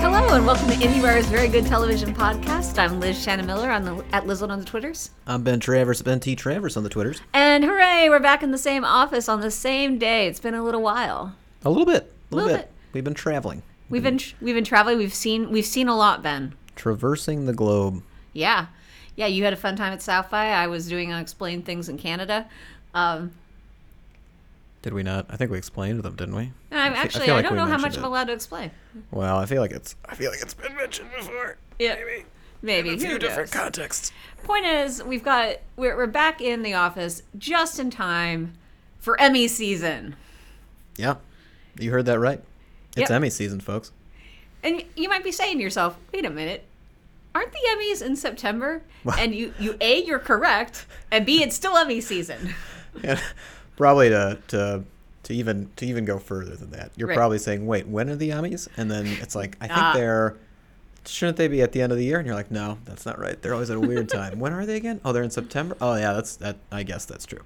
Hello and welcome to IndieWire's Very Good Television Podcast. I'm Liz Shannon Miller on the at Lizlet on the Twitters. I'm Ben Travers, Ben T. Travers on the Twitters. And hooray, we're back in the same office on the same day. It's been a little while. A little bit, a Little little, bit. bit. We've been traveling, We've been we've been traveling. We've seen we've seen a lot, Ben. traversing the globe. Yeah, yeah. You had a fun time at South by. I was doing unexplained things in Canada. Um, Did we not? I think we explained them, didn't we? I'm actually feel I like don't know how much I'm allowed to explain. Well, I feel like it's. I feel like it's been mentioned before. Yeah, Maybe. maybe. In a few Who different knows? contexts. Point is, we've got we're we're back in the office just in time for Emmy season. Yeah, you heard that right. It's Yep. Emmy season, folks. And you might be saying to yourself, "Wait a minute, aren't the Emmys in September?" And you, you a, you're correct, and b, it's still Emmy season. Yeah, probably to to to even to even go further than that. You're Right. probably saying, "Wait, when are the Emmys?" And then it's like, I think Ah. they're. Shouldn't they be at the end of the year? And you're like, no, that's not right. They're always at a weird time. when are they again? Oh, they're in September. Oh, yeah, that's that. I guess that's true.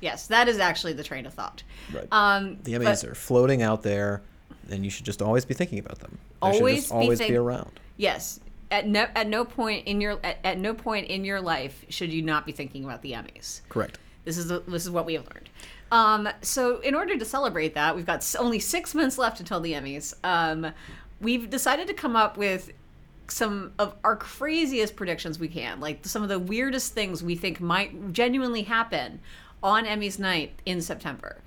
Yes, that is actually the train of thought. Right. Um, The but Emmys are floating out there, and you should just always be thinking about them. They Always just be always think- be around. yes, at no at no point in your at, at no point in your life should you not be thinking about the Emmys. Correct. This is this is what we have learned. Um, so in order to celebrate that, we've got only six months left until the Emmys. Um, we've decided to come up with some of our craziest predictions we can, like some of the weirdest things we think might genuinely happen on Emmys night in September.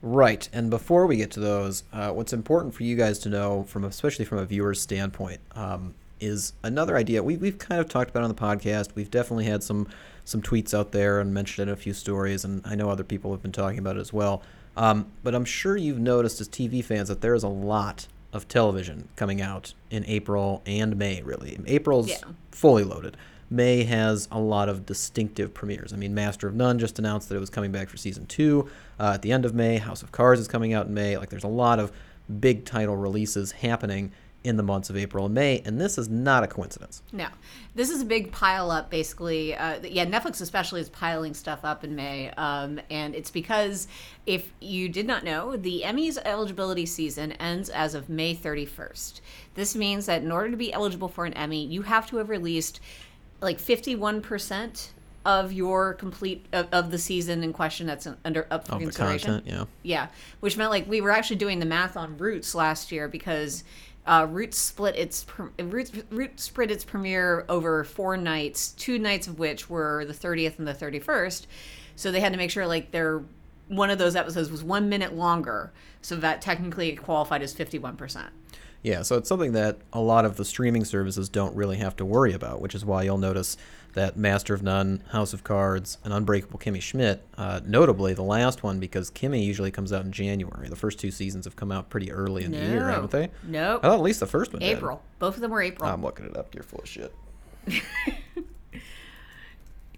Right. And before we get to those, uh, what's important for you guys to know, from especially from a viewer's standpoint, um, is another idea we, we've kind of talked about on the podcast. We've definitely had some some tweets out there and mentioned it in a few stories, and I know other people have been talking about it as well. Um, but I'm sure you've noticed as TV fans that there is a lot of television coming out in April and May. Really, April's Yeah. fully loaded. May has a lot of distinctive premieres. I mean, Master of None just announced that it was coming back for season two uh, at the end of May. House of Cards is coming out in May. Like, there's a lot of big title releases happening in the months of April and May, and this is not a coincidence. No, this is a big pile up. Basically, uh, yeah, Netflix especially is piling stuff up in May, um, and it's because if you did not know, the Emmys eligibility season ends as of May thirty first. This means that in order to be eligible for an Emmy, you have to have released like fifty one percent of your complete of, of the season in question that's under up for Of the consideration. content, yeah. Yeah, which meant like we were actually doing the math on Roots last year because uh, Roots split its Roots, Roots split its premiere over four nights, two nights of which were the 30th and the 31st. So they had to make sure like their one of those episodes was one minute longer, so that technically it qualified as 51 percent. Yeah, so it's something that a lot of the streaming services don't really have to worry about, which is why you'll notice that Master of None, House of Cards, and Unbreakable Kimmy Schmidt, uh, notably the last one, because Kimmy usually comes out in January. The first two seasons have come out pretty early in the year, haven't they? Nope. I thought at least the first one did. April. Both of them were April. I'm looking it up. You're full of shit.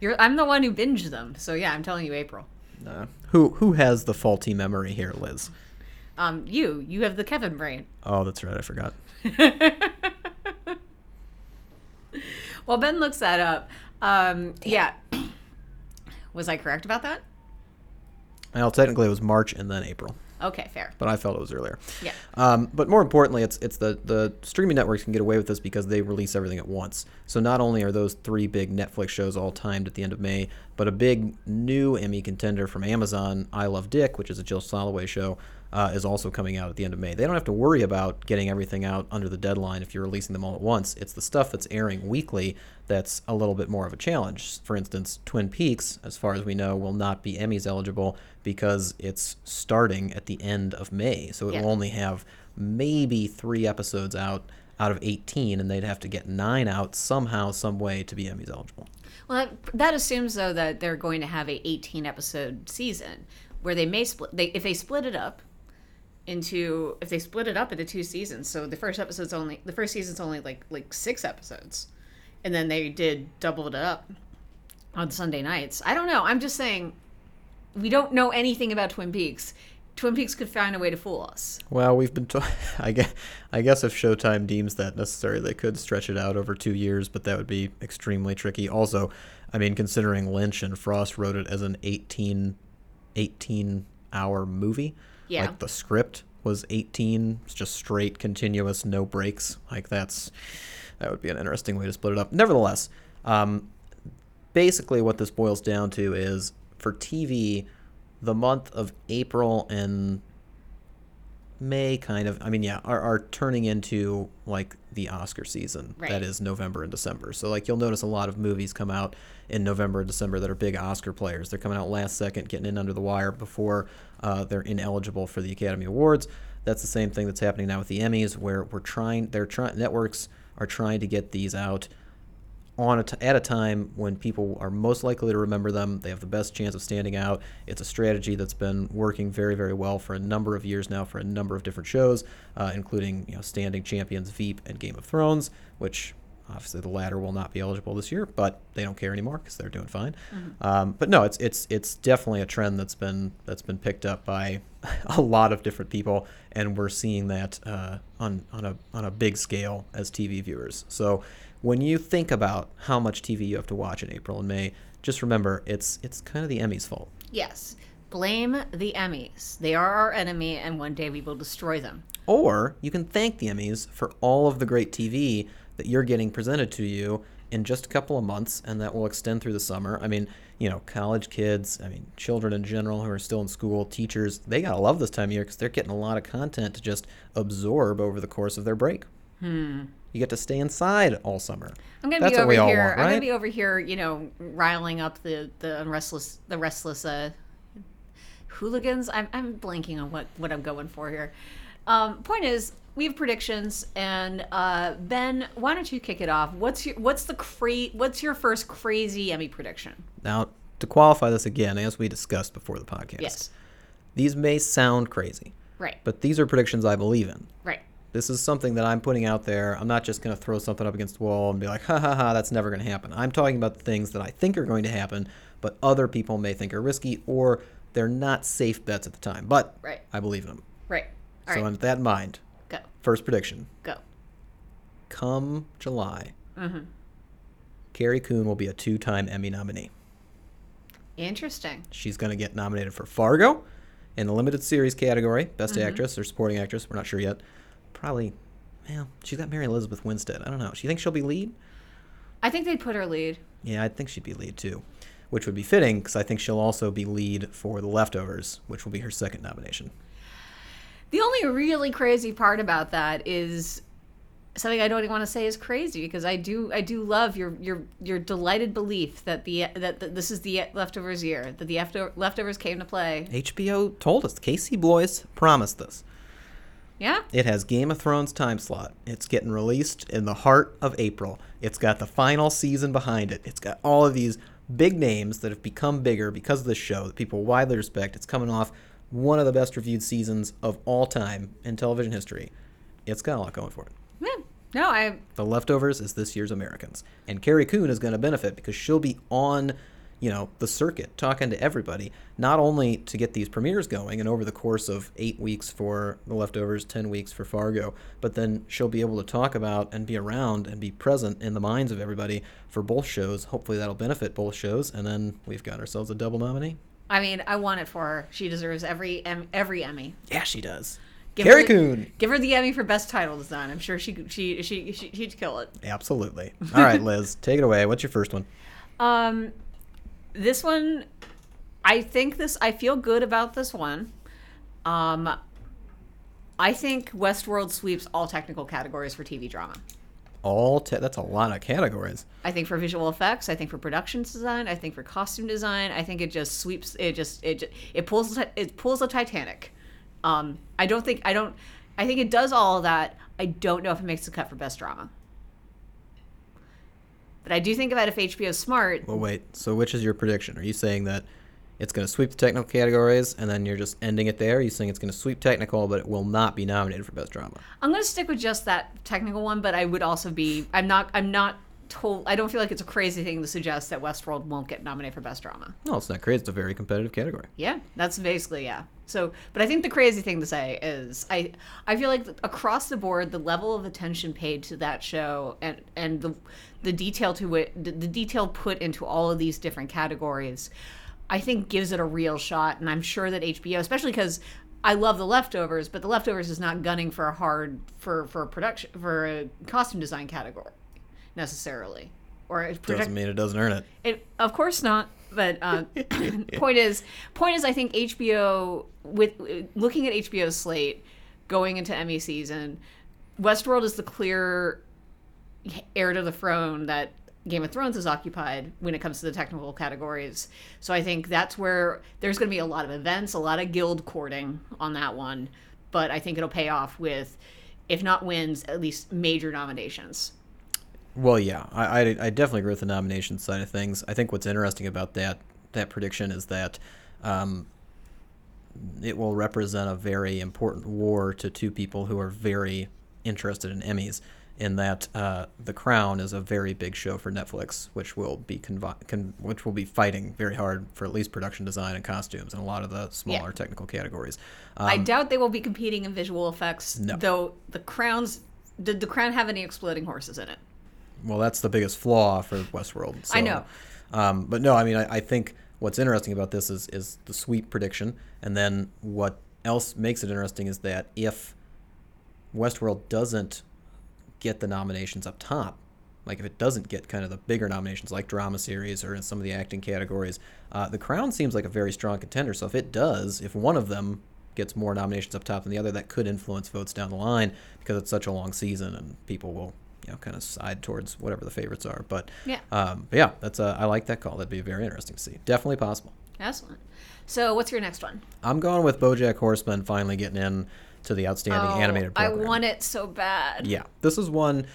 You're, I'm the one who binged them, so yeah, I'm telling you April. Nah. Who who has the faulty memory here, Liz? Um, you, you have the Kevin brain. Oh, that's right. I forgot. Well, Ben looks that up. Um, yeah. Was I correct about that? Well, technically it was March and then April, Okay, fair. but I felt it was earlier. Yeah. Um, but more importantly, it's it's the the streaming networks can get away with this because they release everything at once. So not only are those three big Netflix shows all timed at the end of May, but a big new Emmy contender from Amazon, I Love Dick, which is a Jill Soloway show, uh, is also coming out at the end of May. They don't have to worry about getting everything out under the deadline if you're releasing them all at once. It's the stuff that's airing weekly that's a little bit more of a challenge. For instance, Twin Peaks, as far as we know, will not be Emmys eligible because it's starting at the end of May. So it Yeah. will only have maybe three episodes out out of 18, and they'd have to get nine out somehow, some way to be Emmys eligible. Well, that, that assumes though that they're going to have a 18 episode season where they may split. They if they split it up into if they split it up into two seasons. So the first episode's only the first season's only like like six episodes, and then they did double it up on Sunday nights. I don't know. I'm just saying we don't know anything about Twin Peaks. Twin Peaks could find a way to fool us. Well, we've been. To- I guess. I guess if Showtime deems that necessary, they could stretch it out over two years, but that would be extremely tricky. Also, I mean, considering Lynch and Frost wrote it as an 18, 18 hour movie, Yeah. like the script was 18, it's just straight, continuous, no breaks. Like that's that would be an interesting way to split it up. Nevertheless, um, basically what this boils down to is for TV, the month of April and May kind of I mean yeah are, are turning into like the Oscar season Right. that is November and December so like you'll notice a lot of movies come out in November and December that are big Oscar players they're coming out last second getting in under the wire before uh, they're ineligible for the Academy Awards that's the same thing that's happening now with the Emmys where we're trying they're trying networks are trying to get these out on a t- at a time when people are most likely to remember them. They have the best chance of standing out. It's a strategy that's been working very, very well for a number of years now for a number of different shows, uh, including you know Standing Champions, Veep, and Game of Thrones, which obviously the latter will not be eligible this year, but they don't care anymore because they're doing fine. Um, but no, it's it's it's definitely a trend that's been that's been picked up by a lot of different people, and we're seeing that uh, on on a on a big scale as TV viewers. So when you think about how much TV you have to watch in April and May, just remember it's it's kind of the Emmys' fault. Yes. Blame the Emmys. They are our enemy, and one day we will destroy them. Or you can thank the Emmys for all of the great TV that you're getting presented to you in just a couple of months, and that will extend through the summer. I mean, you know, college kids, I mean, children in general who are still in school, teachers, they gotta love this time of year because they're getting a lot of content to just absorb over the course of their break. Hmm. You get to stay inside all summer. I'm gonna That's be what over we all here. want, I'm gonna be over here, you know, riling up the the restless the restless uh, hooligans. I'm I'm blanking on what what I'm going for here. Um, point is, we have predictions, and uh, Ben, why don't you kick it off? What's your what's the cra- What's your first crazy Emmy prediction? Now, to qualify this again, as we discussed before the podcast, Yes. these may sound crazy, Right. but these are predictions I believe in. Right. This is something that I'm putting out there. I'm not just going to throw something up against the wall and be like, ha ha ha, that's never going to happen. I'm talking about the things that I think are going to happen, but other people may think are risky or they're not safe bets at the time. But Right. I believe in them. Right. All so, right. with that in mind. First prediction Go. come July, Mm-hmm. Carrie Coon will be a two time Emmy nominee. Interesting. She's going to get nominated for Fargo in the limited series category, Best Mm-hmm. Actress or Supporting Actress. We're not sure yet. Probably, well, she's got Mary Elizabeth Winstead. I don't know. She thinks she'll be lead? I think they'd put her lead. Yeah, I think she'd be lead too, which would be fitting because I think she'll also be lead for The Leftovers, which will be her second nomination. The only really crazy part about that is something I don't even want to say is crazy because I do I do love your your your delighted belief that the that, that this is the leftovers year that the after, leftovers came to play. HBO told us, Casey Bloys promised this. Yeah, It has Game of Thrones time slot. It's getting released in the heart of April. It's got the final season behind it. It's got all of these big names that have become bigger because of this show that people widely respect. It's coming off one of the best reviewed seasons of all time in television history. It's got a lot going for it. yeah. No, I The Leftovers is this year's Americans. And Carrie Coon is going to benefit because she'll be on, you know, the circuit talking to everybody, not only to get these premieres going and over the course of eight weeks for The Leftovers, 10 weeks for Fargo, but then she'll be able to talk about and be around and be present in the minds of everybody for both shows. Hopefully that'll benefit both shows. And then we've got ourselves a double nominee. I mean I want it for her. She deserves every em- every Emmy. Yeah, she does. Give Carrie her the- Coon. Give her the Emmy for best title design. I'm sure she she she, she she'd kill it. Absolutely. All right, Liz, take it away. What's your first one? Um, this one, I think this. I feel good about this one. Um, I think Westworld sweeps all technical categories for TV drama. All te- that's a lot of categories. I think for visual effects, I think for production design, I think for costume design, I think it just sweeps. It just it just, it pulls it pulls the Titanic. Um, I don't think I don't. I think it does all of that. I don't know if it makes the cut for best drama. But I do think about if HBO's smart, Well, wait. So, which is your prediction? Are you saying that it's going to sweep the technical categories, and then you're just ending it there? Are you saying it's going to sweep technical, but it will not be nominated for best drama? I'm going to stick with just that technical one, but I would also be I'm not I'm not told. I don't feel like it's a crazy thing to suggest that Westworld won't get nominated for best drama. No, it's not crazy. It's a very competitive category. Yeah, that's basically yeah. So, but I think the crazy thing to say is I I feel like across the board the level of attention paid to that show and and the the detail to it the, the detail put into all of these different categories I think gives it a real shot and I'm sure that HBO especially cuz I love the leftovers, but the leftovers is not gunning for a hard for for production for a costume design category necessarily. Or product- Doesn't mean it doesn't earn it. it, of course not. But uh, point is, point is, I think HBO with looking at HBO's slate going into Emmy season, Westworld is the clear heir to the throne that Game of Thrones has occupied when it comes to the technical categories. So I think that's where there's going to be a lot of events, a lot of guild courting on that one. But I think it'll pay off with, if not wins, at least major nominations. Well, yeah, I, I, I definitely agree with the nomination side of things. I think what's interesting about that that prediction is that um, it will represent a very important war to two people who are very interested in Emmys. In that, uh, The Crown is a very big show for Netflix, which will be convi- con- which will be fighting very hard for at least production design and costumes and a lot of the smaller Yeah. technical categories. I Um, doubt they will be competing in visual effects. No. Though the crowns, did the crown have any exploding horses in it? well, that's the biggest flaw for Westworld. So, I know. Um, but no, I mean, I, I think what's interesting about this is is the sweep prediction, and then what else makes it interesting is that if Westworld doesn't get the nominations up top, like if it doesn't get kind of the bigger nominations like drama series or in some of the acting categories, uh, The Crown seems like a very strong contender. So if it does, if one of them gets more nominations up top than the other, that could influence votes down the line because it's such a long season and people will you know kind of side towards whatever the favorites are. But Yeah. um, but yeah, that's a, I like that call. That'd be very interesting to see. Definitely possible. Excellent. So, what's your next one? I'm going with BoJack Horseman finally getting in to the outstanding animated Oh, I want it so bad. Yeah, this is one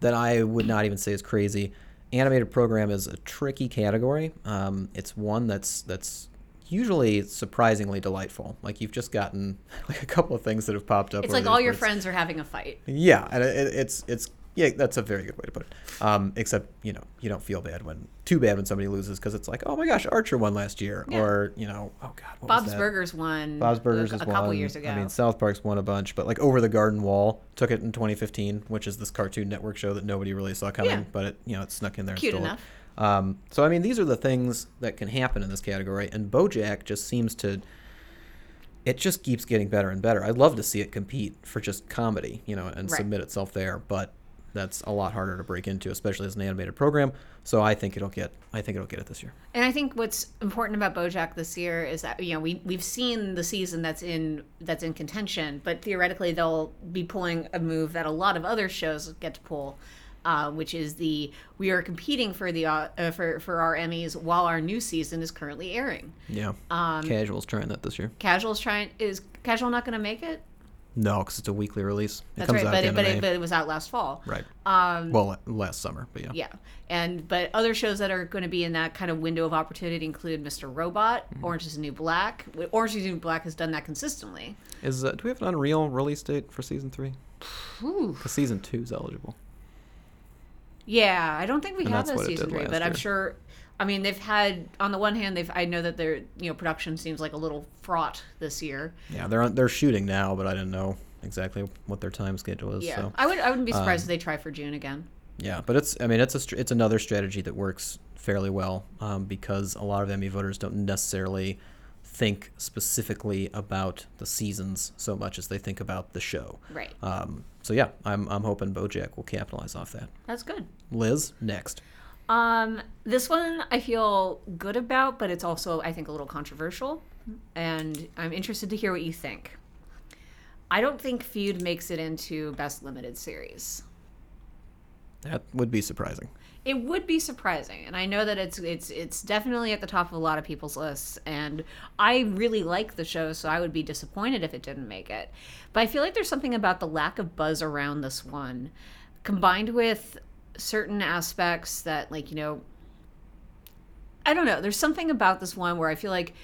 that I would not even say is crazy. Animated program is a tricky category. Um, it's one that's that's usually surprisingly delightful. Like you've just gotten like a couple of things that have popped up. It's like all your friends are having a fight. Yeah, and it, it's it's yeah, that's a very good way to put it. Um, except you know you don't feel bad when too bad when somebody loses because it's like oh my gosh Archer won last year Yeah. or you know oh god what was Bob's that? Burgers won. Bob's Burgers a, a couple one. years ago. I mean, South Park's won a bunch, but like Over the Garden Wall took it in 2015, which is this Cartoon Network show that nobody really saw coming, Yeah. but it you know it snuck in there. Cute and stole enough. It. Um, so I mean, these are the things that can happen in this category, and BoJack just seems to. It just keeps getting better and better. I'd love to see it compete for just comedy, you know, and Right. submit itself there, but that's a lot harder to break into, especially as an animated program. So I think it'll get. I think it'll get it this year. And I think what's important about BoJack this year is that you know we we've seen the season that's in that's in contention, but theoretically they'll be pulling a move that a lot of other shows get to pull, uh, which is the we are competing for the uh, for for our Emmys while our new season is currently airing. Yeah. Um, Casual's trying that this year. Casual's trying is Casual not going to make it? No, because it's a weekly release. It That's comes right, out but it, but it, but it was out last fall. Right. Um, Well, last summer, but yeah. Yeah, and but other shows that are going to be in that kind of window of opportunity include Mr. Robot, Mm-hmm. Orange Is the New Black. Orange Is the New Black has done that consistently. Is uh, do we have an Unreal release date for season three? Because season two is eligible. Yeah, I don't think we And have that's a season three, but I'm sure. I mean, they've had on the one hand, they've I know that their you know production seems like a little fraught this year. Yeah, they're on, they're shooting now, but I didn't know exactly what their time schedule is. Yeah, So I would I wouldn't be surprised um, if they try for June again. yeah, but it's I mean it's a it's another strategy that works fairly well um, because a lot of Emmy voters don't necessarily think specifically about the seasons so much as they think about the show. Right, Um, so yeah, I'm I'm hoping BoJack will capitalize off that. that's good. Liz, next. Um, this one I feel good about, but it's also I think a little controversial, and I'm interested to hear what you think. I don't think Feud makes it into best limited series. That would be surprising. It would be surprising, and I know that it's it's it's definitely at the top of a lot of people's lists. And I really like the show, so I would be disappointed if it didn't make it. But I feel like there's something about the lack of buzz around this one, combined with certain aspects that, like you know, I don't know. There's something about this one where I feel like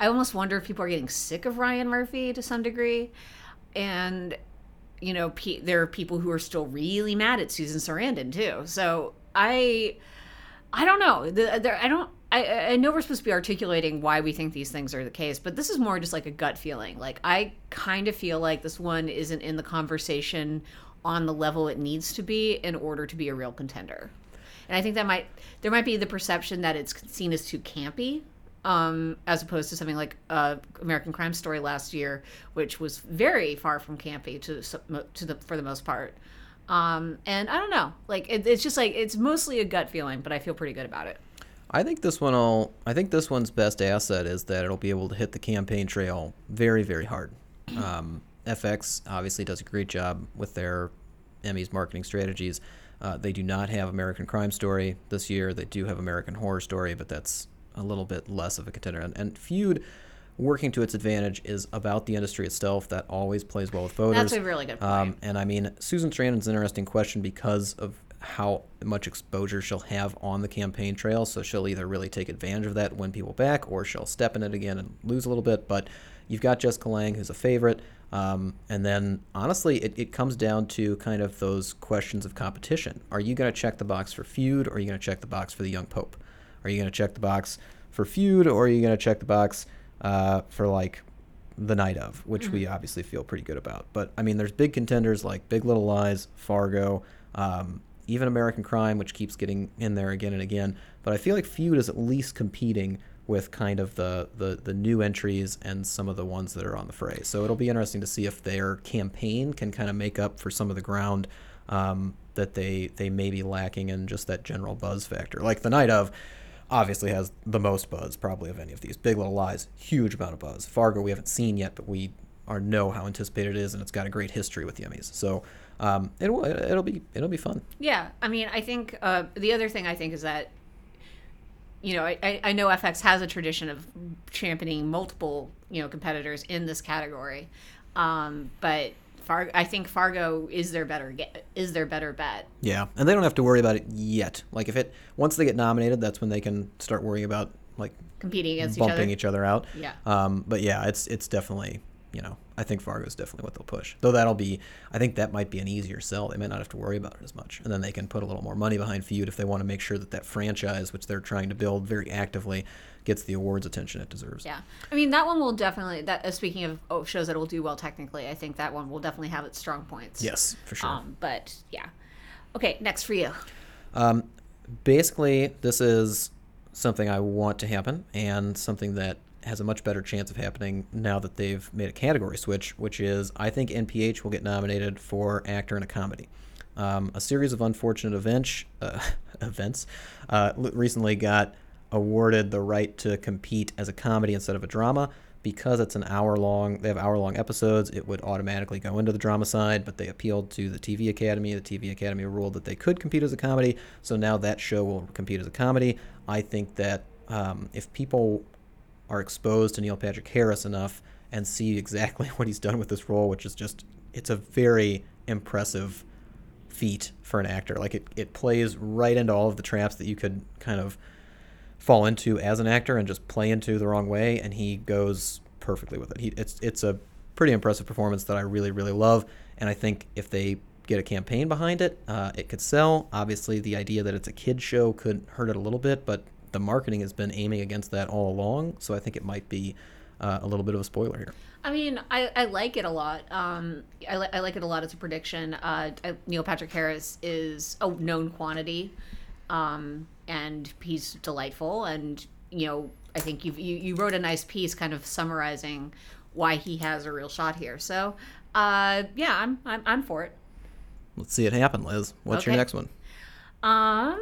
I almost wonder if people are getting sick of Ryan Murphy to some degree, and you know, pe- there are people who are still really mad at Susan Sarandon too. So I I don't know. The, there, I don't. I, I know we're supposed to be articulating why we think these things are the case, but this is more just like a gut feeling. Like I kind of feel like this one isn't in the conversation on the level it needs to be in order to be a real contender. And I think that might there might be the perception that it's seen as too campy, um, as opposed to something like uh, American Crime Story last year, which was very far from campy to to the for the most part. Um, and I don't know, like it, it's just like it's mostly a gut feeling, but I feel pretty good about it. I think this one will. I think this one's best asset is that it'll be able to hit the campaign trail very, very hard. Um, FX obviously does a great job with their Emmys marketing strategies. Uh, they do not have American Crime Story this year. They do have American Horror Story, but that's a little bit less of a contender. And, and Feud, working to its advantage, is about the industry itself. That always plays well with voters. That's a really good point. Um, and I mean, Susan Sarandon's an interesting question because of how much exposure she'll have on the campaign trail. So she'll either really take advantage of that, win people back, or she'll step in it again and lose a little bit. But you've got Jessica Lange, who's a favorite. Um, and then honestly, it, it comes down to kind of those questions of competition. Are you going to check the box for feud or are you going to check the box for the young pope? Are you going to check the box for feud or are you going to check the box uh, for like the night of, which mm-hmm. we obviously feel pretty good about. But I mean, there's big contenders like Big Little Lies, Fargo, um, even American Crime, which keeps getting in there again and again. But I feel like Feud is at least competing with kind of the, the, the new entries and some of the ones that are on the fray. So it'll be interesting to see if their campaign can kind of make up for some of the ground um, that they they may be lacking in just that general buzz factor. Like the night of obviously has the most buzz probably of any of these. Big Little Lies, huge amount of buzz. Fargo we haven't seen yet, but we are know how anticipated it is, and it's got a great history with the Emmys. So um, it'll it'll be it'll be fun. Yeah, I mean, I think uh, the other thing I think is that you know, I, I know FX has a tradition of championing multiple, you know, competitors in this category. Um, but I think Fargo is their better is their better bet. Yeah, and they don't have to worry about it yet. Like if it once they get nominated, that's when they can start worrying about like competing against bumping each other. each other out. Yeah. Um, but yeah, it's it's definitely you know, I think Fargo is definitely what they'll push. Though that'll be, I think that might be an easier sell. They might not have to worry about it as much, and then they can put a little more money behind Feud if they want to make sure that that franchise, which they're trying to build very actively, gets the awards attention it deserves. Yeah, I mean that one will definitely. That uh, speaking of oh, shows that will do well technically, I think that one will definitely have its strong points. Yes, for sure. Um, but yeah, okay. Next for you. Um, basically, this is something I want to happen and something that has a much better chance of happening now that they've made a category switch, which is I think NPH will get nominated for actor in a comedy. Um, a series of unfortunate events uh, events uh, recently got awarded the right to compete as a comedy instead of a drama. Because it's an hour long they have hour long episodes it would automatically go into the drama side but they appealed to the tv academy. The tv academy ruled that they could compete as a comedy so now that show will compete as a comedy. I think that um, if people are exposed to Neil Patrick Harris enough and see exactly what he's done with this role, which is just it's a very impressive feat for an actor. Like it, it plays right into all of the traps that you could kind of fall into as an actor and just play into the wrong way, and he goes perfectly with it. He, it's it's a pretty impressive performance that I really really love, and I think if they get a campaign behind it, uh, it could sell. Obviously, the idea that it's a kid show could hurt it a little bit, but the marketing has been aiming against that all along. So I think it might be uh, a little bit of a spoiler here. I mean, I, I like it a lot. Um, I, li- I like it a lot as a prediction. Uh, I, Neil Patrick Harris is a known quantity, um, and he's delightful. And you know, I think you you wrote a nice piece, kind of summarizing why he has a real shot here. So, uh, yeah, I'm, I'm I'm for it. Let's see it happen, Liz. What's okay. your next one? Um,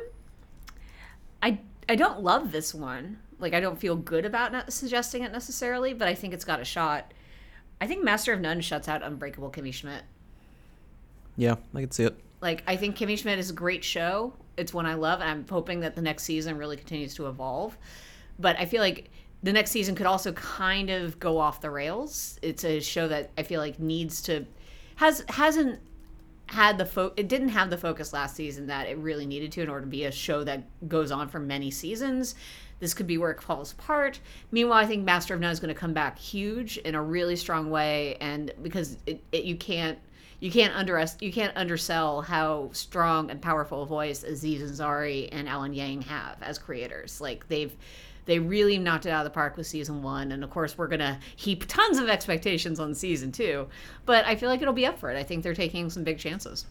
I I don't love this one. Like I don't feel good about suggesting it necessarily, but I think it's got a shot. I think Master of None shuts out Unbreakable Kimmy Schmidt. Yeah, I can see it. Like I think Kimmy Schmidt is a great show. It's one I love, and I'm hoping that the next season really continues to evolve. But I feel like the next season could also kind of go off the rails. It's a show that I feel like needs to has hasn't had the fo- it didn't have the focus last season that it really needed to in order to be a show that goes on for many seasons. This could be where it falls apart. Meanwhile, I think Master of None is going to come back huge in a really strong way, and because it, it, you can't you can't underest you can't undersell how strong and powerful a voice Aziz Ansari and Alan Yang have as creators. Like they've they really knocked it out of the park with season one, and of course we're gonna heap tons of expectations on season two. But I feel like it'll be up for it. I think they're taking some big chances.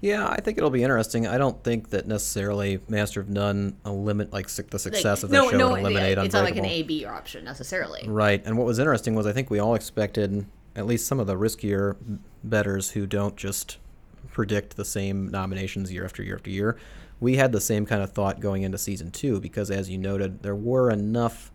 Yeah, I think it'll be interesting. I don't think that necessarily Master of None eliminate like the success of the no, show no, eliminate it's not like an A B option necessarily. Right. And what was interesting was I think we all expected at least some of the riskier betters who don't just predict the same nominations year after year after year. We had the same kind of thought going into season two because, as you noted, there were enough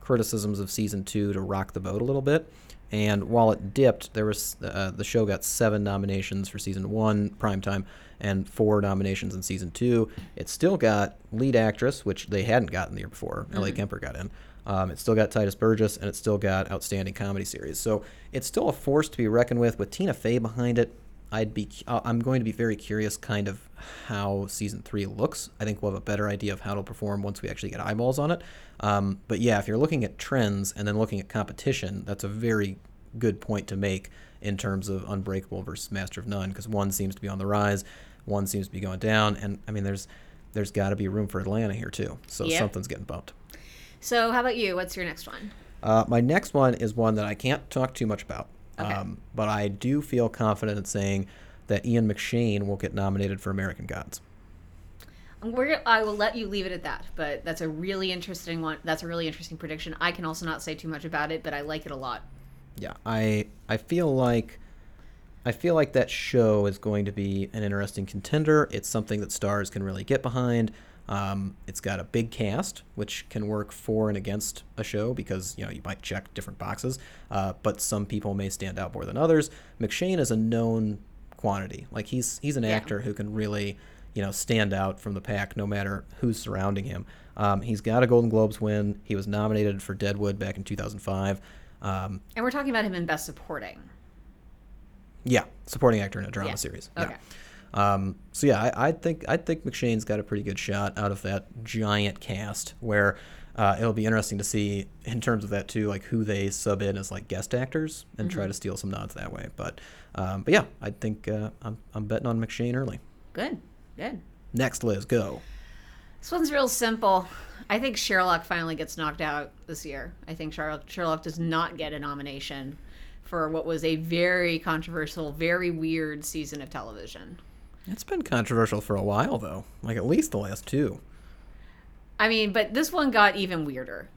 criticisms of season two to rock the boat a little bit. And while it dipped, there was uh, the show got seven nominations for season one primetime and four nominations in season two. It still got lead actress, which they hadn't gotten the year before. Ellie Kemper got in. Um, it still got Tituss Burgess, and it still got outstanding comedy series. So it's still a force to be reckoned with. With Tina Fey behind it, I'd be uh, I'm going to be very curious, kind of how season three looks. I think we'll have a better idea of how it'll perform once we actually get eyeballs on it. Um, but yeah, if you're looking at trends and then looking at competition, that's a very good point to make in terms of Unbreakable versus Master of None because one seems to be on the rise, one seems to be going down, and I mean there's there's got to be room for Atlanta here too. So something's getting bumped. So how about you? What's your next one? Uh, my next one is one that I can't talk too much about, Okay. um, but I do feel confident in saying that Ian McShane will get nominated for American Gods. We're, I will let you leave it at that, but that's a really interesting one. That's a really interesting prediction. I can also not say too much about it, but I like it a lot. Yeah, I I feel like I feel like that show is going to be an interesting contender. It's something that stars can really get behind. Um, it's got a big cast, which can work for and against a show because you know you might check different boxes. Uh, but some people may stand out more than others. McShane is a known quantity. Like he's he's an Yeah. actor who can really you know stand out from the pack no matter who's surrounding him. Um, he's got a Golden Globes win. He was nominated for Deadwood back in 2005. Um, And we're talking about him in Best Supporting. yeah, supporting actor in a drama Yeah. series. Okay. Yeah. Um, so yeah, I, I think I think McShane's got a pretty good shot out of that giant cast. Where uh, it'll be interesting to see in terms of that too, like who they sub in as like guest actors and Mm-hmm. try to steal some nods that way. But um, but yeah, I think uh, I'm I'm betting on McShane early. Good, good. Next, Liz, go. This one's real simple. I think Sherlock finally gets knocked out this year. I think Sherlock, Sherlock does not get a nomination for what was a very controversial, very weird season of television. It's been controversial for a while though, like at least the last two. I mean, but this one got even weirder.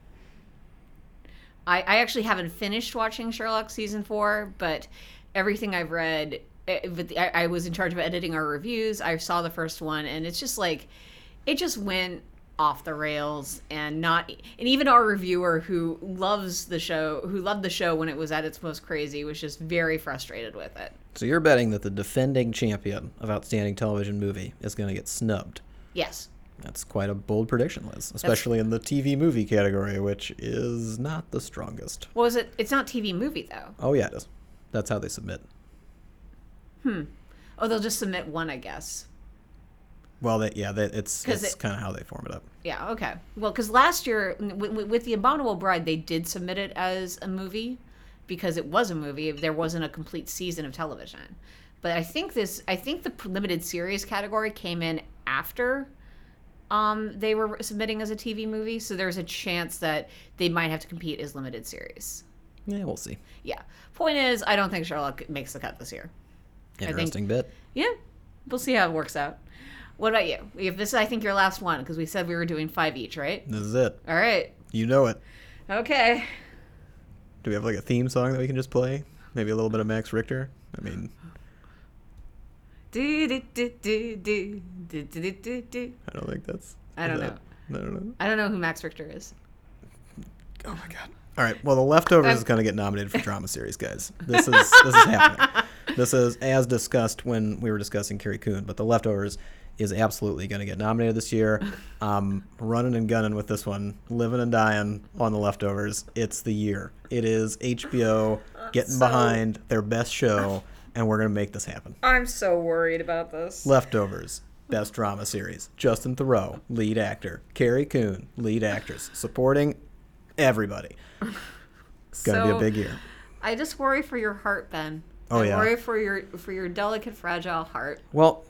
I, I actually haven't finished watching Sherlock season four, but everything I've read, eh, the- I, I was in charge of editing our reviews. I saw the first one, and it's just like, it just went off the rails, and not, and even our reviewer who loves the show, who loved the show when it was at its most crazy, was just very frustrated with it. So you're betting that the defending champion of outstanding television movie is going to get snubbed. Yes, That's quite a bold prediction, Liz, especially in the TV movie category, which is not the strongest. Well, was it? It's not TV movie though. Oh yeah, it is. That's how they submit. Hmm. Oh, they'll just submit one, I guess. Well, that yeah, that it's it's it- kind of how they form it up. Yeah, okay. Well, because last year with, with the Abominable Bride, they did submit it as a movie because it was a movie. There wasn't a complete season of television. But I think this, I think the limited series category came in after um, they were submitting as a TV movie. So there's a chance that they might have to compete as limited series. Yeah, we'll see. Yeah. Point is, I don't think Sherlock makes the cut this year. think- Interesting bit. Yeah, we'll see how it works out. What about you? If this is, I think, your last one because we said we were doing five each, right? This is it. All right. You know it. Okay. Do we have like a theme song that we can just play? Maybe a little bit of Max Richter. I mean, Do, do, do, do, do, do, do, do, do, do. I don't think that's. I don't is know. I don't know. I don't know who Max Richter is. Oh my god. All right. Well, the leftovers is going to get nominated for drama series, guys. This is this is happening. This is as discussed when we were discussing Carrie Coon, but the leftovers is absolutely going to get nominated this year. Um, running and gunning with this one, living and dying on the leftovers. It's the year. It is HBO getting So- behind their best show, and we're going to make this happen. I'm so worried about this. Leftovers, best drama series. Justin Theroux, lead actor. Carrie Coon, lead actress. Supporting everybody. It's Gonna be a big year. I just worry for your heart, Ben. Oh, I yeah. worry for your for your delicate, fragile heart. Well,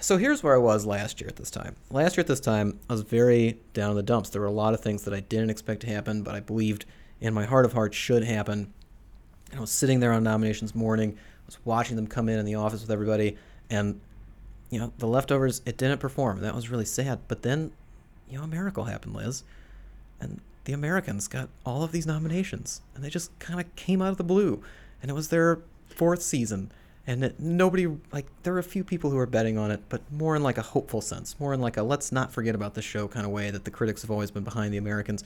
so here's where I was last year at this time. Last year at this time, I was very down in the dumps. There were a lot of things that I didn't expect to happen, but I believed in my heart of hearts should happen. And I was sitting there on nominations morning. I was watching them come in in the office with everybody, and you know the leftovers. It didn't perform. That was really sad. But then, you know, a miracle happened, Liz, and the Americans got all of these nominations, and they just kind of came out of the blue, and it was their fourth season. And it, nobody like there are a few people who are betting on it, but more in like a hopeful sense, more in like a let's not forget about the show kind of way that the critics have always been behind the Americans,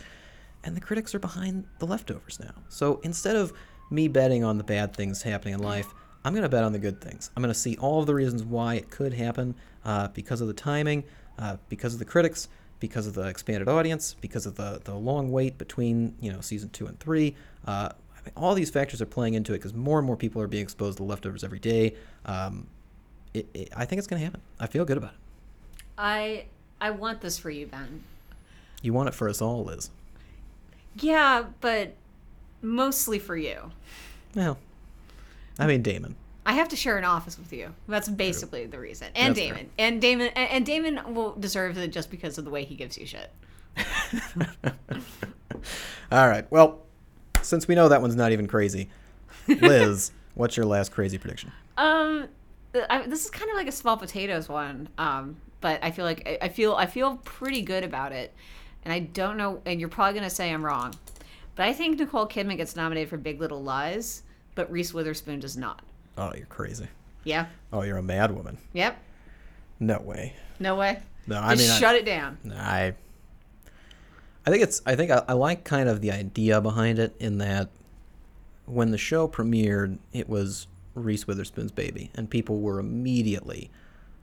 and the critics are behind the leftovers now. So instead of me betting on the bad things happening in life, I'm gonna bet on the good things. I'm gonna see all of the reasons why it could happen uh, because of the timing, uh, because of the critics, because of the expanded audience, because of the the long wait between you know season two and three. Uh, I mean, all these factors are playing into it because more and more people are being exposed to leftovers every day. Um, it, it, I think it's going to happen. I feel good about it. I I want this for you, Ben. You want it for us all, Liz. Yeah, but mostly for you. Well, I mean Damon. I have to share an office with you. That's basically the reason. And That's fair. Damon. And Damon and, and Damon will deserve it just because of the way he gives you shit. All right. Well, since we know that one's not even crazy, Liz, what's your last crazy prediction? Um, I, this is kind of like a small potatoes one. Um, but I feel like I, I feel I feel pretty good about it, and I don't know. And you're probably gonna say I'm wrong, but I think Nicole Kidman gets nominated for Big Little Lies, but Reese Witherspoon does not. Oh, you're crazy. Yeah. Oh, you're a mad woman. Yep. No way. No way. No, I Just mean, I- shut it down. I I think it's I think I, I like kind of the idea behind it in that when the show premiered, it was Reese Witherspoon's baby, and people were immediately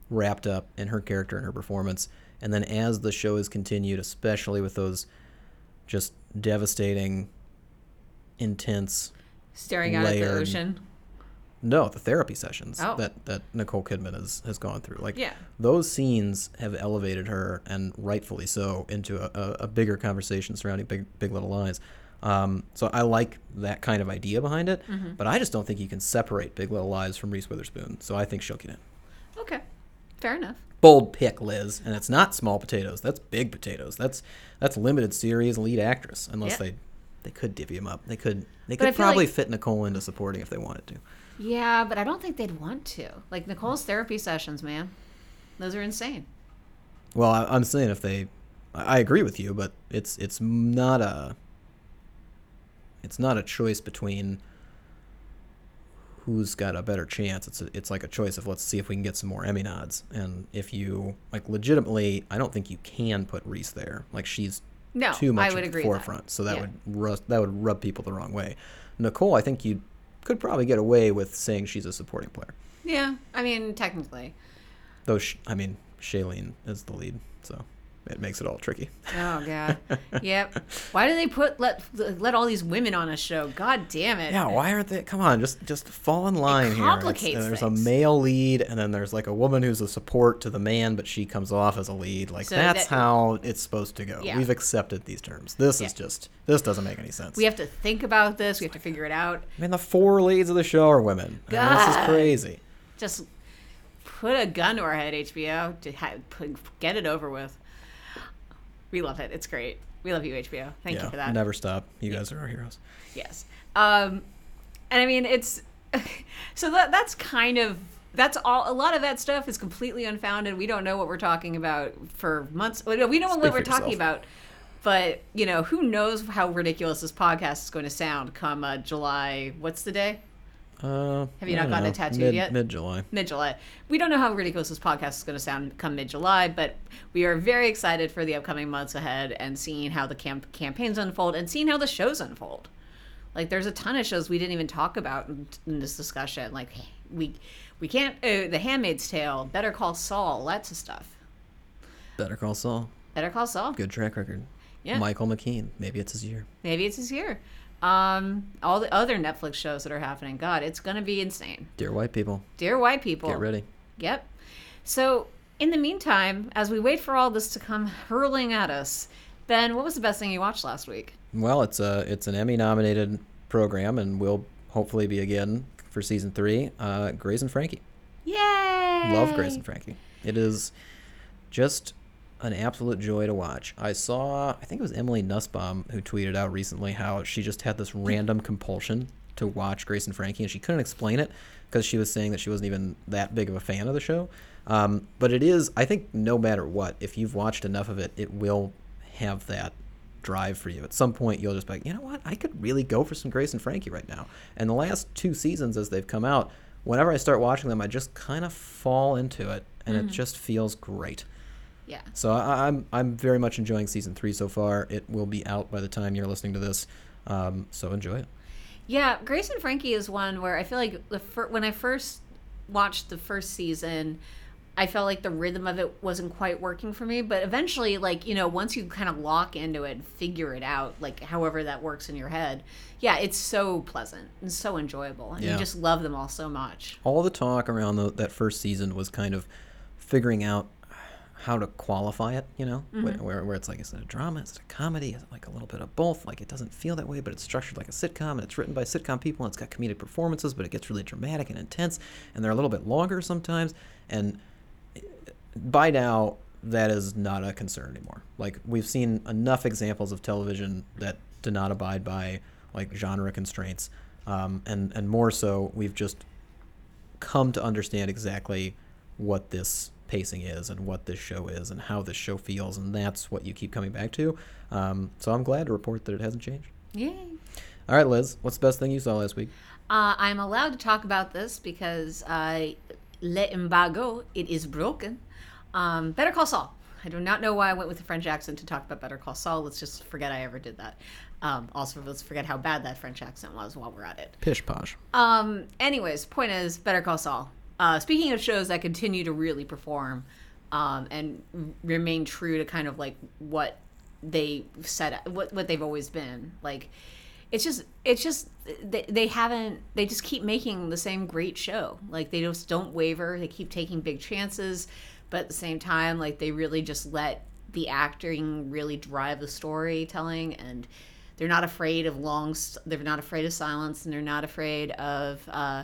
wrapped up in her character and her performance. And then as the show has continued, especially with those just devastating, intense Staring out at the Layered. ocean. No, the therapy sessions Oh. that, that Nicole Kidman has, has gone through. Like Yeah. those scenes have elevated her, and rightfully so, into a, a, a bigger conversation surrounding Big Big Little Lies. Um, so I like that kind of idea behind it, Mm-hmm. but I just don't think you can separate Big Little Lies from Reese Witherspoon. So I think she'll get in. Okay. Fair enough. Bold pick, Liz, and it's not small potatoes. That's big potatoes. That's that's limited series lead actress. Unless Yep. they they could divvy him up. They could they But could probably like- fit Nicole into supporting if they wanted to. Yeah, but I don't think they'd want to. Like Nicole's therapy sessions, man. Those are insane. Well, I, I'm saying if they, I agree with you, but it's it's not a, it's not a choice between who's got a better chance. It's a, it's like a choice of let's see if we can get some more Emmy nods, and if you like legitimately, I don't think you can put Reese there. Like she's No, too much I would at agree the with that. forefront, so that Yeah. would ru- that would rub people the wrong way. Nicole, I think you could probably get away with saying she's a supporting player. Yeah, I mean technically. Though sh- I mean, Shailene is the lead, so it makes it all tricky. Oh god. yep. Why do they put let let all these women on a show? God damn it. Yeah, why aren't they? Come on, just just fall in line here. It's- complicates there's things. a male lead, and then there's like a woman who's a support to the man, but she comes off as a lead. Like So that's that- how it's supposed to go. Yeah. We've accepted these terms. This is just this doesn't make any sense. We have to think about this. We have to oh figure it out. I mean, the four leads of the show are women. I mean, this is crazy. Just put a gun to our head, HBO. To ha- put, get it over with. We love it. It's great. We love you, HBO. Thank yeah, you for that. never stop. You guys are our heroes. Yes. Um, and I mean, it's so that that's kind of that's all. A lot of that stuff is completely unfounded. We don't know what we're talking about for months. We know Speak what we're talking yourself. about. But you know, who knows how ridiculous this podcast is going to sound come uh, July? What's the day? Uh, Have you not gotten know. it tattooed mid, yet? Mid July. Mid July. We don't know how ridiculous this podcast is going to sound come mid July, but we are very excited for the upcoming months ahead and seeing how the camp- campaigns unfold and seeing how the shows unfold. Like, there's a ton of shows we didn't even talk about in, in this discussion. Like, we we can't. Uh, the Handmaid's Tale, Better Call Saul, lots of stuff. Better Call Saul. Better Call Saul. Good track record. Yeah. Michael McKean. Maybe it's his year. Maybe it's his year. Um, all the other Netflix shows that are happening. God, it's gonna be insane. Dear white people, Dear white people, get ready. Yep. So, in the meantime, as we wait for all this to come hurling at us, Ben, what was the best thing you watched last week? Well, it's a it's an Emmy nominated program, and we'll hopefully be again for season three, uh, Grace and Frankie. Yay! Love Grace and Frankie. It is just an absolute joy to watch. I saw, I think it was Emily Nussbaum who tweeted out recently how she just had this random compulsion to watch Grace and Frankie, and she couldn't explain it because she was saying that she wasn't even that big of a fan of the show. Um, but it is, I think, no matter what, if you've watched enough of it, it will have that drive for you. At some point, you'll just be like, you know what? I could really go for some Grace and Frankie right now. And the last two seasons, as they've come out, whenever I start watching them, I just kind of fall into it, and it just feels great. Yeah. So I, I'm I'm very much enjoying season three so far. It will be out by the time you're listening to this, um, so enjoy it. Yeah, Grace and Frankie is one where I feel like the fir- when I first watched the first season, I felt like the rhythm of it wasn't quite working for me. But eventually, like you know, once you kind of lock into it and figure it out, like however that works in your head, yeah, it's so pleasant and so enjoyable, and Yeah. you just love them all so much. All the talk around the, that first season was kind of figuring out how to qualify it. You know, Mm-hmm. Where where it's like is it a drama? Is it a comedy? Is it like a little bit of both? Like it doesn't feel that way, but it's structured like a sitcom, and it's written by sitcom people, and it's got comedic performances, but it gets really dramatic and intense, and they're a little bit longer sometimes, and by now that is not a concern anymore. Like we've seen enough examples of television that do not abide by like genre constraints, um, and and more so, we've just come to understand exactly what this pacing is and what this show is and how this show feels, and that's what you keep coming back to. Um, so I'm glad to report that it hasn't changed. Yay! All right, Liz, what's the best thing you saw last week? Uh, I'm allowed to talk about this because uh, le embargo it is broken. Um, Better Call Saul. I do not know why I went with the French accent to talk about Better Call Saul. Let's just forget I ever did that. Um, also, let's forget how bad that French accent was while we're at it. Pish posh. Um, anyways, point is, Better Call Saul. Uh, speaking of shows that continue to really perform um, and remain true to kind of like what they set, what what they've always been. Like, it's just, it's just they, they haven't. They just keep making the same great show. Like they just don't waver. They keep taking big chances, but at the same time, like they really just let the acting really drive the storytelling and they're not afraid of long they're not afraid of silence and they're not afraid of uh,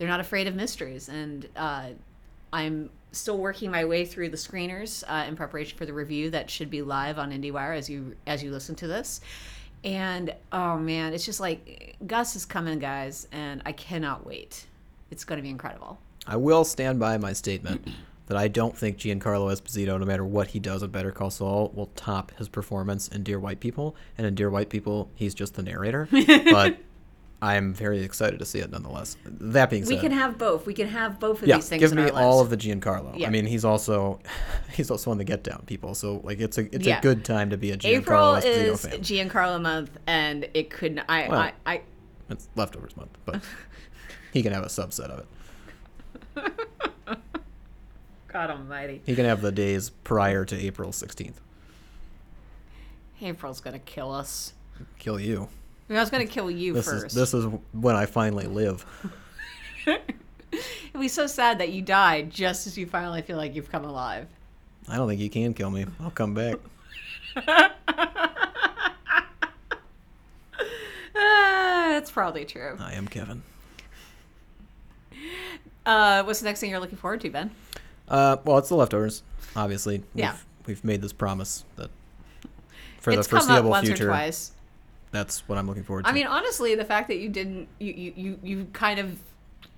they're not afraid of mysteries and uh, i'm still working my way through the screeners uh, in preparation for the review that should be live on indiewire as you as you listen to this and oh man it's just like gus is coming guys and i cannot wait it's going to be incredible I will stand by my statement that I don't think Giancarlo Esposito, no matter what he does with Better Call Saul, will top his performance in Dear White People. And in Dear White People, he's just the narrator. but I'm very excited to see it nonetheless. That being said, we can have both we can have both of yeah, these things give me all of the Giancarlo. Yeah. I mean, he's also he's also on the Get Down people. So like, it's a it's Yeah. a good time to be a Giancarlo april is fan. giancarlo month and it could i Well. I, I It's leftovers month, but he can have a subset of it. god almighty He can have the days prior to April 16th. april's going to kill us Kill you. I was going to kill you This first. is this is when I finally live. It'd be so sad that you died just as you finally feel like you've come alive. I don't think you can kill me. I'll come back. Ah, that's probably true. I am Kevin. Uh, what's the next thing you're looking forward to, Ben? Uh, well, it's the leftovers. Obviously, we've, Yeah. we've made this promise that for it's the come up foreseeable once future, or twice. That's what I'm looking forward to. I mean, honestly, the fact that you didn't, you, you, you, you kind of,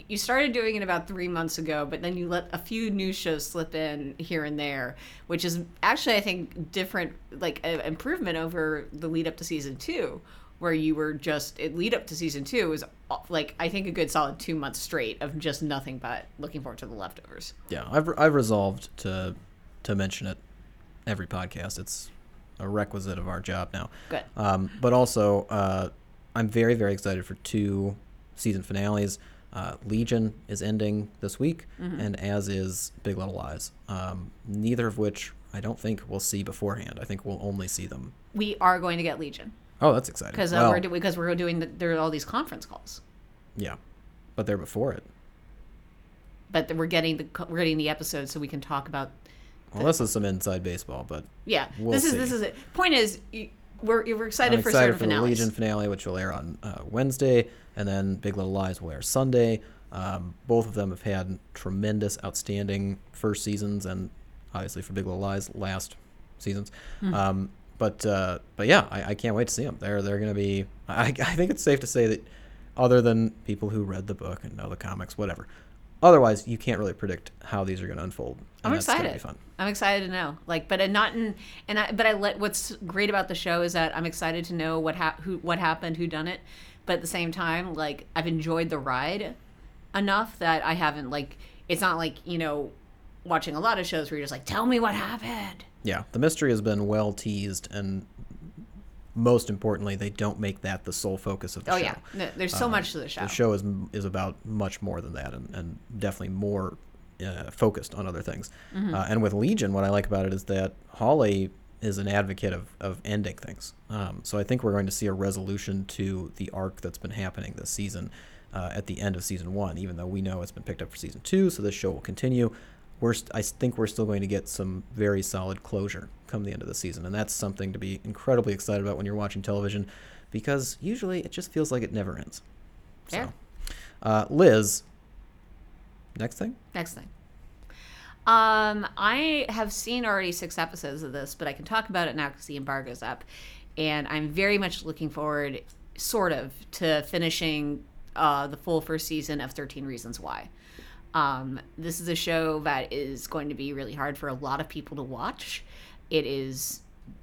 you started doing it about three months ago, but then you let a few news shows slip in here and there, which is actually, I think, different, like an improvement over the lead up to season two, where you were just, it lead up to season two was like, I think a good solid two months straight of just nothing but looking forward to the leftovers. yeah, I've I've resolved to to mention it every podcast. It's a requisite of our job now. Good. Um, but also, uh, I'm very, very excited for two season finales. Uh, Legion is ending this week, Mm-hmm. and as is Big Little Lies. Um, neither of which I don't think we'll see beforehand. I think we'll only see them. We are going to get Legion Oh, that's exciting. because uh, Well, we're do- because we're doing the, there are all these conference calls. yeah, but they're before it. but we're getting the we're getting the episode so we can talk about Well, this is some inside baseball, but yeah We'll this is see. this is it point is we're we're excited I'm for excited certain for the. Legion finale, which will air on uh, Wednesday, and then Big Little Lies will air Sunday. Um, both of them have had tremendous, outstanding first seasons, and obviously for Big Little Lies, last seasons. Hmm. Um, but uh, but yeah, I, I can't wait to see them. They're they're going to be. I, I think it's safe to say that, other than people who read the book and know the comics, whatever. Otherwise, you can't really predict how these are going to unfold. and I'm that's excited. Be fun. I'm excited to know. Like, but and not in and I but I let what's great about the show is that I'm excited to know what hap- who what happened, who done it. But at the same time, like I've enjoyed the ride enough that I haven't like it's not like, you know, watching a lot of shows where you're just like, tell me what happened. Yeah, the mystery has been well teased, and most importantly, they don't make that the sole focus of the Oh show. Oh yeah. There's so much to the show. The show is is about much more than that, and, and definitely more uh, focused on other things. Mm-hmm. Uh, and with Legion, what I like about it is that Hawley is an advocate of, of ending things. Um, so I think we're going to see a resolution to the arc that's been happening this season uh, at the end of season one, even though we know it's been picked up for season two, so this show will continue. We're st- I think we're still going to get some very solid closure come the end of the season, and that's something to be incredibly excited about when you're watching television, because usually it just feels like it never ends. Fair. So, uh, Liz, next thing. Next thing. Um, I have seen already six episodes of this, but I can talk about it now because the embargo's up, and I'm very much looking forward, sort of, to finishing uh, the full first season of Thirteen Reasons Why. Um, this is a show that is going to be really hard for a lot of people to watch. It is,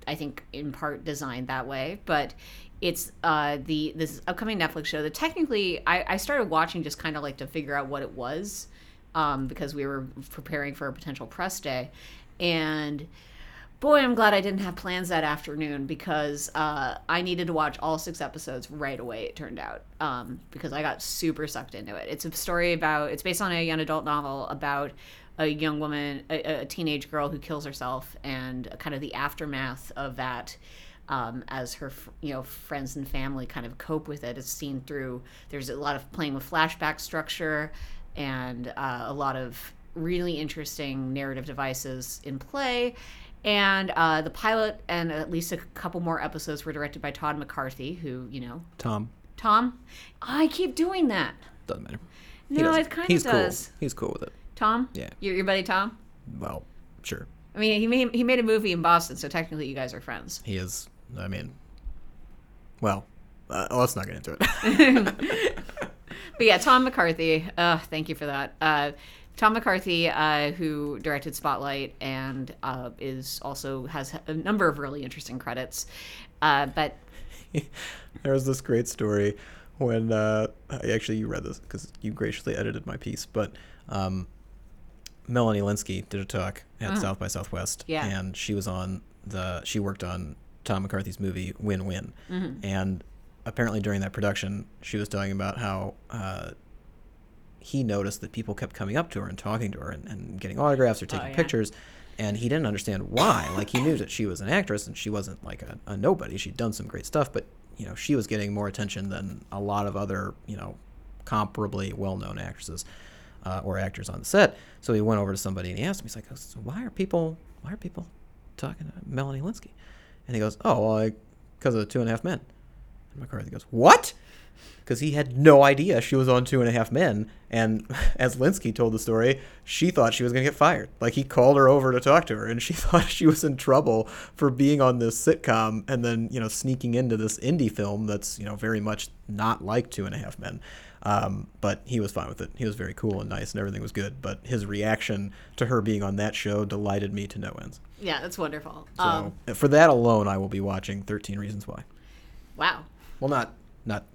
I think, in part designed that way, but it's uh, the this upcoming Netflix show that technically I, I started watching just kind of like to figure out what it was um, because we were preparing for a potential press day, and boy, I'm glad I didn't have plans that afternoon because uh, I needed to watch all six episodes right away. It turned out um, because I got super sucked into it. It's a story about. It's based on a young adult novel about a young woman, a, a teenage girl who kills herself, and kind of the aftermath of that. Um, as her, you know, friends and family kind of cope with it, it's seen through. There's a lot of playing with flashback structure, and uh, a lot of really interesting narrative devices in play. And uh, the pilot and at least a couple more episodes were directed by Todd McCarthy, who, you know, Tom Tom. I keep doing that. doesn't matter. No, doesn't- it kind of he's does. Cool. He's cool with it. Tom? Yeah. Your, your buddy Tom? Well, sure. I mean, he made, he made a movie in Boston, so technically you guys are friends. He is. I mean, well, uh, let's not get into it. But yeah, Tom McCarthy. Uh, thank you for that. Uh, Tom McCarthy, uh, who directed Spotlight and uh, is also has a number of really interesting credits. Uh, but there was this great story when uh, actually you read this because you graciously edited my piece, but um, Melanie Lynskey did a talk at South by Southwest, Yeah. and she was on the she worked on Tom McCarthy's movie Win Win, and apparently during that production she was talking about how. He noticed that people kept coming up to her and talking to her and, and getting autographs or taking yeah. pictures and he didn't understand why. Like he knew that she was an actress and she wasn't like a, a nobody. She'd done some great stuff but you know she was getting more attention than a lot of other you know comparably well-known actresses uh, or actors on the set. So he went over to somebody and he asked him he's like so why are people why are people talking to melanie lynskey? And he goes oh well because of the two and a half men and mccarthy goes what because he had no idea she was on Two and a Half Men. And as Lynskey told the story, she thought she was going to get fired. Like he called her over to talk to her, and she thought she was in trouble for being on this sitcom and then you know sneaking into this indie film that's you know very much not like Two and a Half Men. Um, but he was fine with it. He was very cool and nice, and everything was good. But his reaction to her being on that show delighted me to no ends. yeah, that's wonderful. So um, for that alone, I will be watching Thirteen Reasons Why. wow. Well, not not.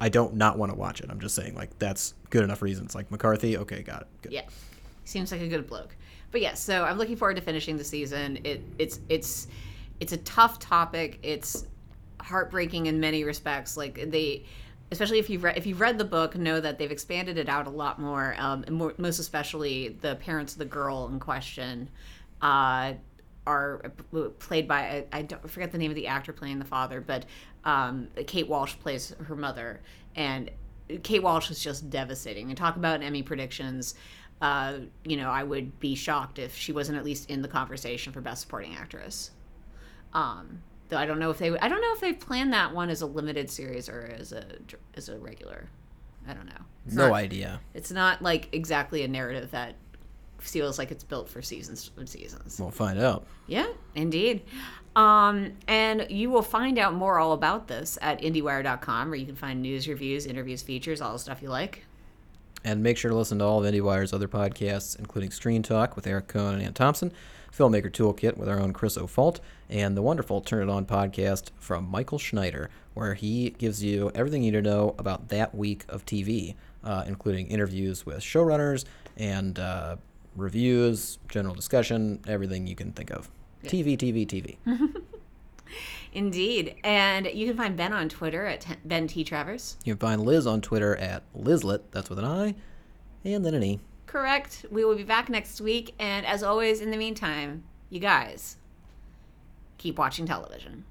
I don't not want to watch it. I'm just saying like that's good enough reasons. Like McCarthy, okay, got it. Good. Yeah, seems like a good bloke. But yeah, so I'm looking forward to finishing the season. It it's it's it's a tough topic. It's heartbreaking in many respects. Like they, especially if you've read if you've read the book, know that they've expanded it out a lot more. Um, and more, most especially the parents of the girl in question. Uh, are played by I, I don't forget the name of the actor playing the father, but um, Kate Walsh plays her mother, and Kate Walsh is just devastating. And talk about Emmy predictions. Uh, you know, I would be shocked if she wasn't at least in the conversation for Best Supporting Actress. Um, Though I don't know if they I don't know if they planned that one as a limited series or as a as a regular. I don't know. It's no not- idea. It's not like exactly a narrative that feels like it's built for seasons and seasons. We'll find out. Yeah, indeed. Um, and you will find out more all about this at IndieWire.com, where you can find news, reviews, interviews, features, all the stuff you like. And make sure to listen to all of IndieWire's other podcasts, including Screen Talk with Eric Kohn and Anne Thompson, Filmmaker Toolkit with our own Chris O'Falt, and the wonderful Turn It On podcast from Michael Schneider, where he gives you everything you need to know about that week of TV, uh, including interviews with showrunners and uh, reviews, general discussion, everything you can think of. TV, TV, TV. Indeed. And you can find Ben on Twitter at T- Ben T. Travers. You can find Liz on Twitter at Lizlet, that's with an I, and then an E. Correct. We will be back next week. And as always, in the meantime, you guys keep watching television.